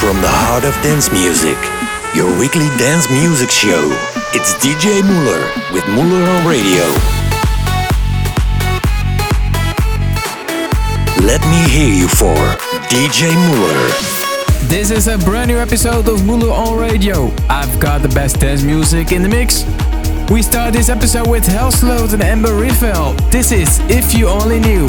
From the heart of dance music, your weekly dance music show. It's DJ MauLr with MauLr on Radio. Let me hear you for DJ MauLr. This is a brand new episode of MauLr on Radio. I've got the best dance music in the mix. We start this episode with Hel_sløwed and Amber Revival. This is If You Only Knew.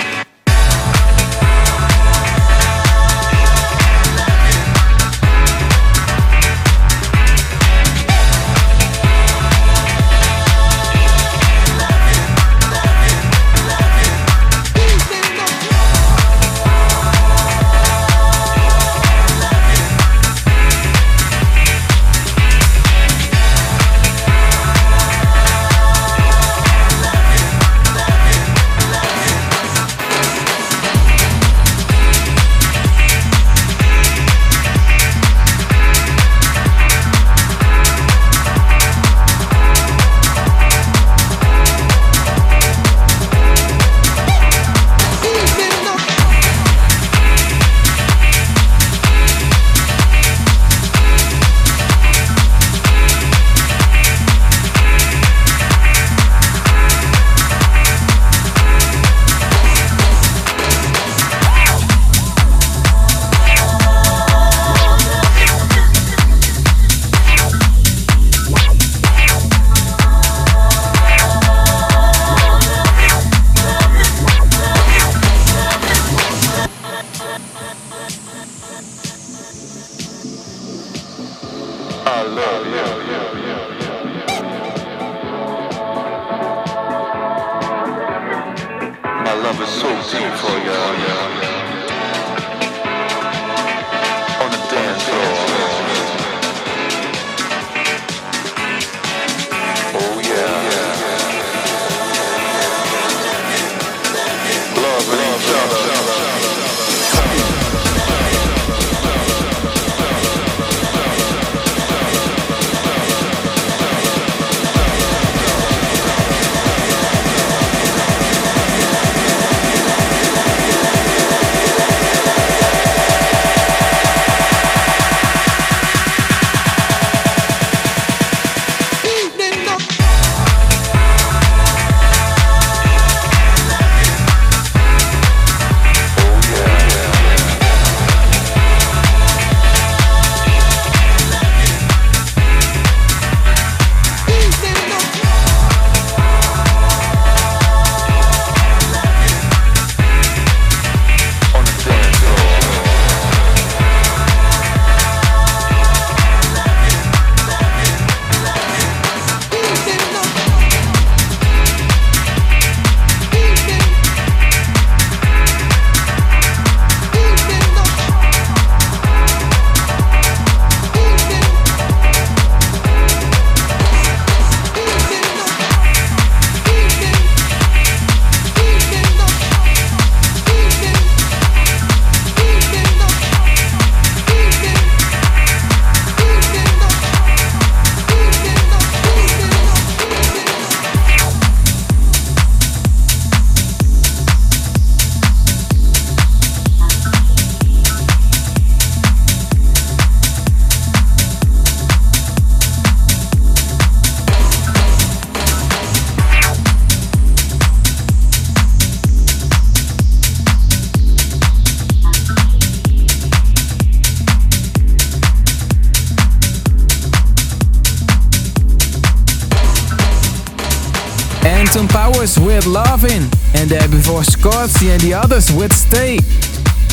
With Lovin', and there before Scorsi and the Otherz with Stay.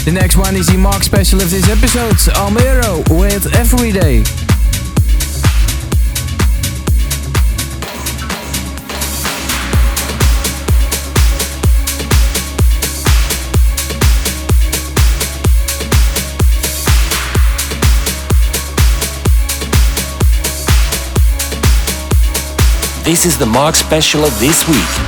The next one is the Mark special of this episode, Almero with Everyday. This is the Mark special of this week.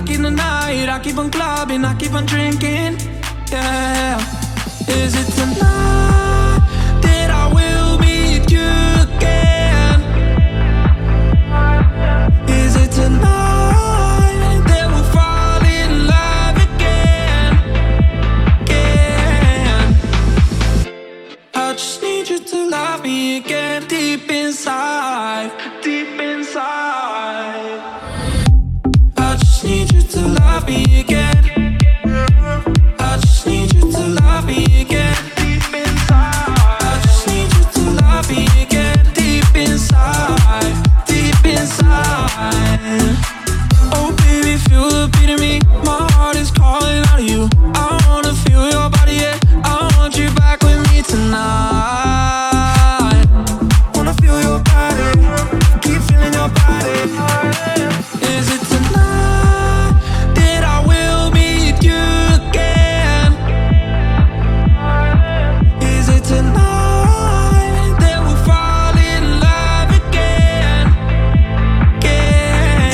o'clock in the night. I keep on clubbing, I keep on drinking. Yeah. Is it tonight that I will meet you again? Is it tonight that we'll fall in love again? again? I just need you to love me again deep inside.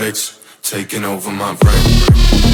Narcotics taking over my brain.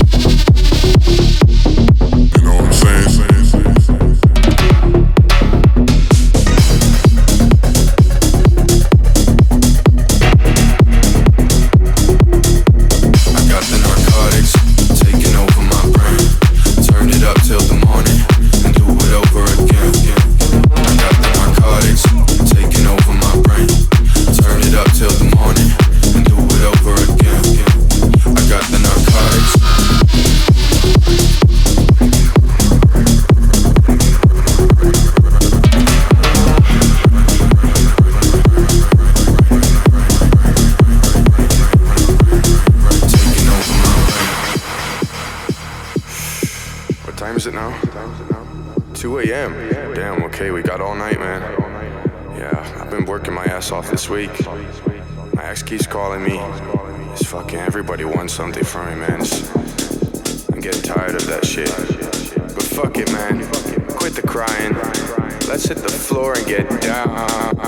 Something from me, man. I'm getting tired of that shit. But fuck it, man. Quit the crying. Let's hit the floor and get down. I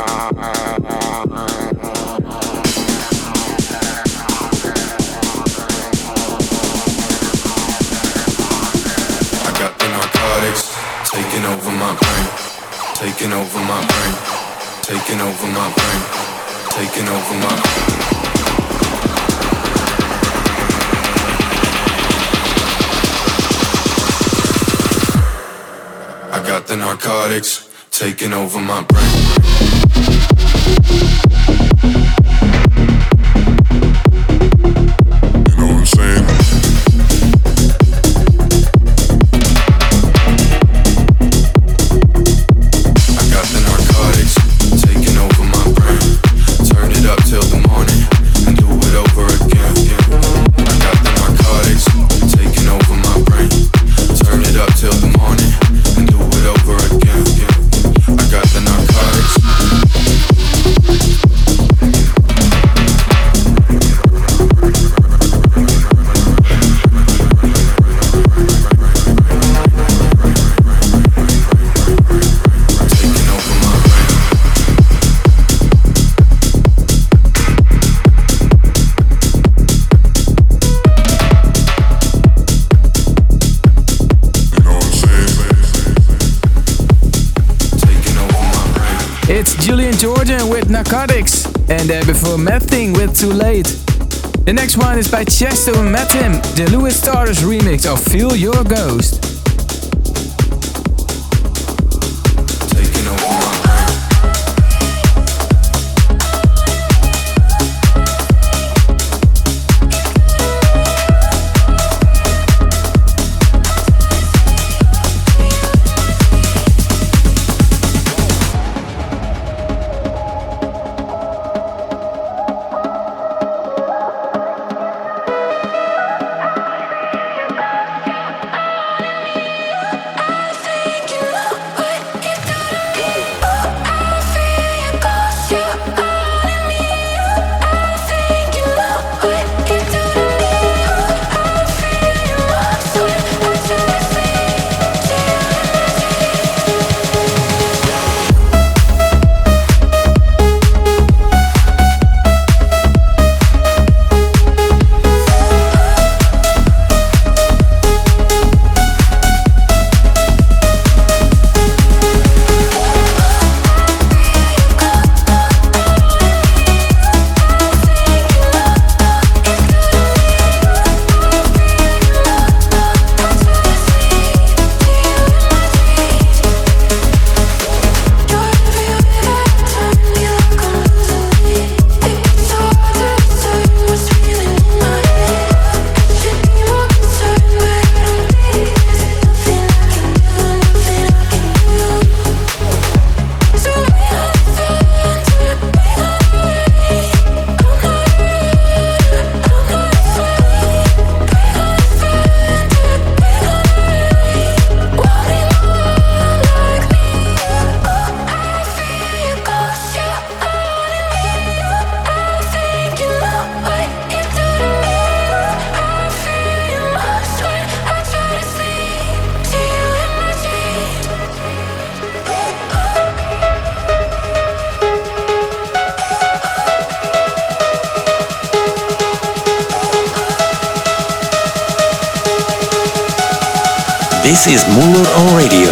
got the narcotics taking over my brain, taking over my brain, taking over my brain, taking over my. got narcotics taking over my brain. Uh, before MadTing with Too Late. The next one is by Tiësto and Mathame, the Luis Torres remix of Feel Your Ghost. On Radio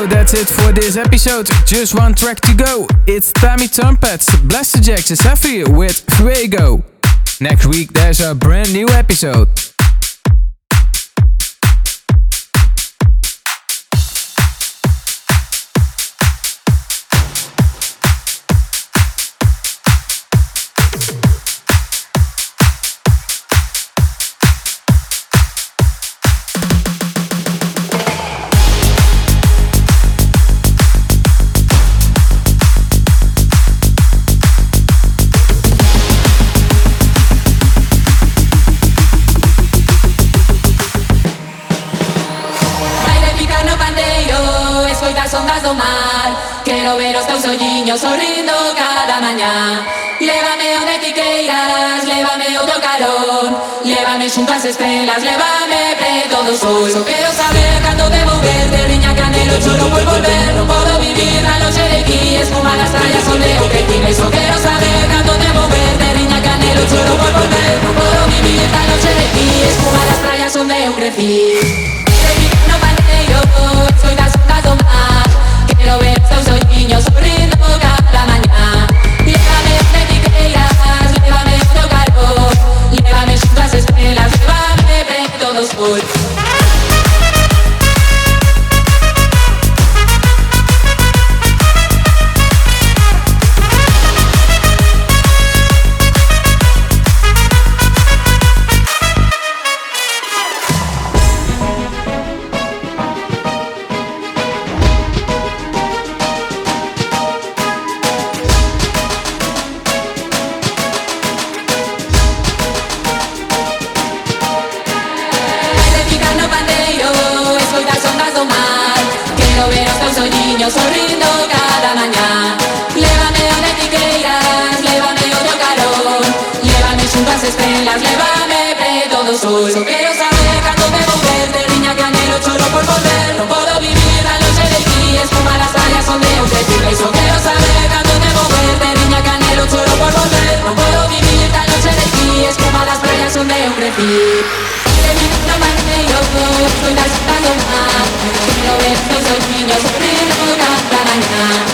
So that's it for this episode. Just one track to go. It's Timmy Trumpets, Blasterjaxx is Heavy with Fuego. Next week there's a brand new episode. Cada mañá Lévame onde ti queiras, lévame o teu calor Lévame xunto as estrelas, lévame preto do sol. Só quero saber cando debo ver Terriña canelo, choro por volver Non podo vivir. Na noche de aquí Espuma las trallas onde eu crecime Só quero saber cando debo ver Terriña canelo, choro por volver Non podo vivir. Na noche de aquí Espuma las trallas onde eu crecí no pandeiro, escoita as ondas do mar ver os teus olhinhos Sorriendo cada mañana, llévame a la etiquete, llévame otro calor, llévame sus estrellas. llévame de todo sol. Eso quiero saber cuando de moverte Niña canelo, choro por volver, no puedo vivir la noche de aquí. es como a las playas son donde yo crecí, lo que yo sabé canto de moverte, niña canelo, choro por volver, no puedo vivir la noche de aquí. es como a las playas donde yo crecí, de mi mamá que yo no. los niños primero cantan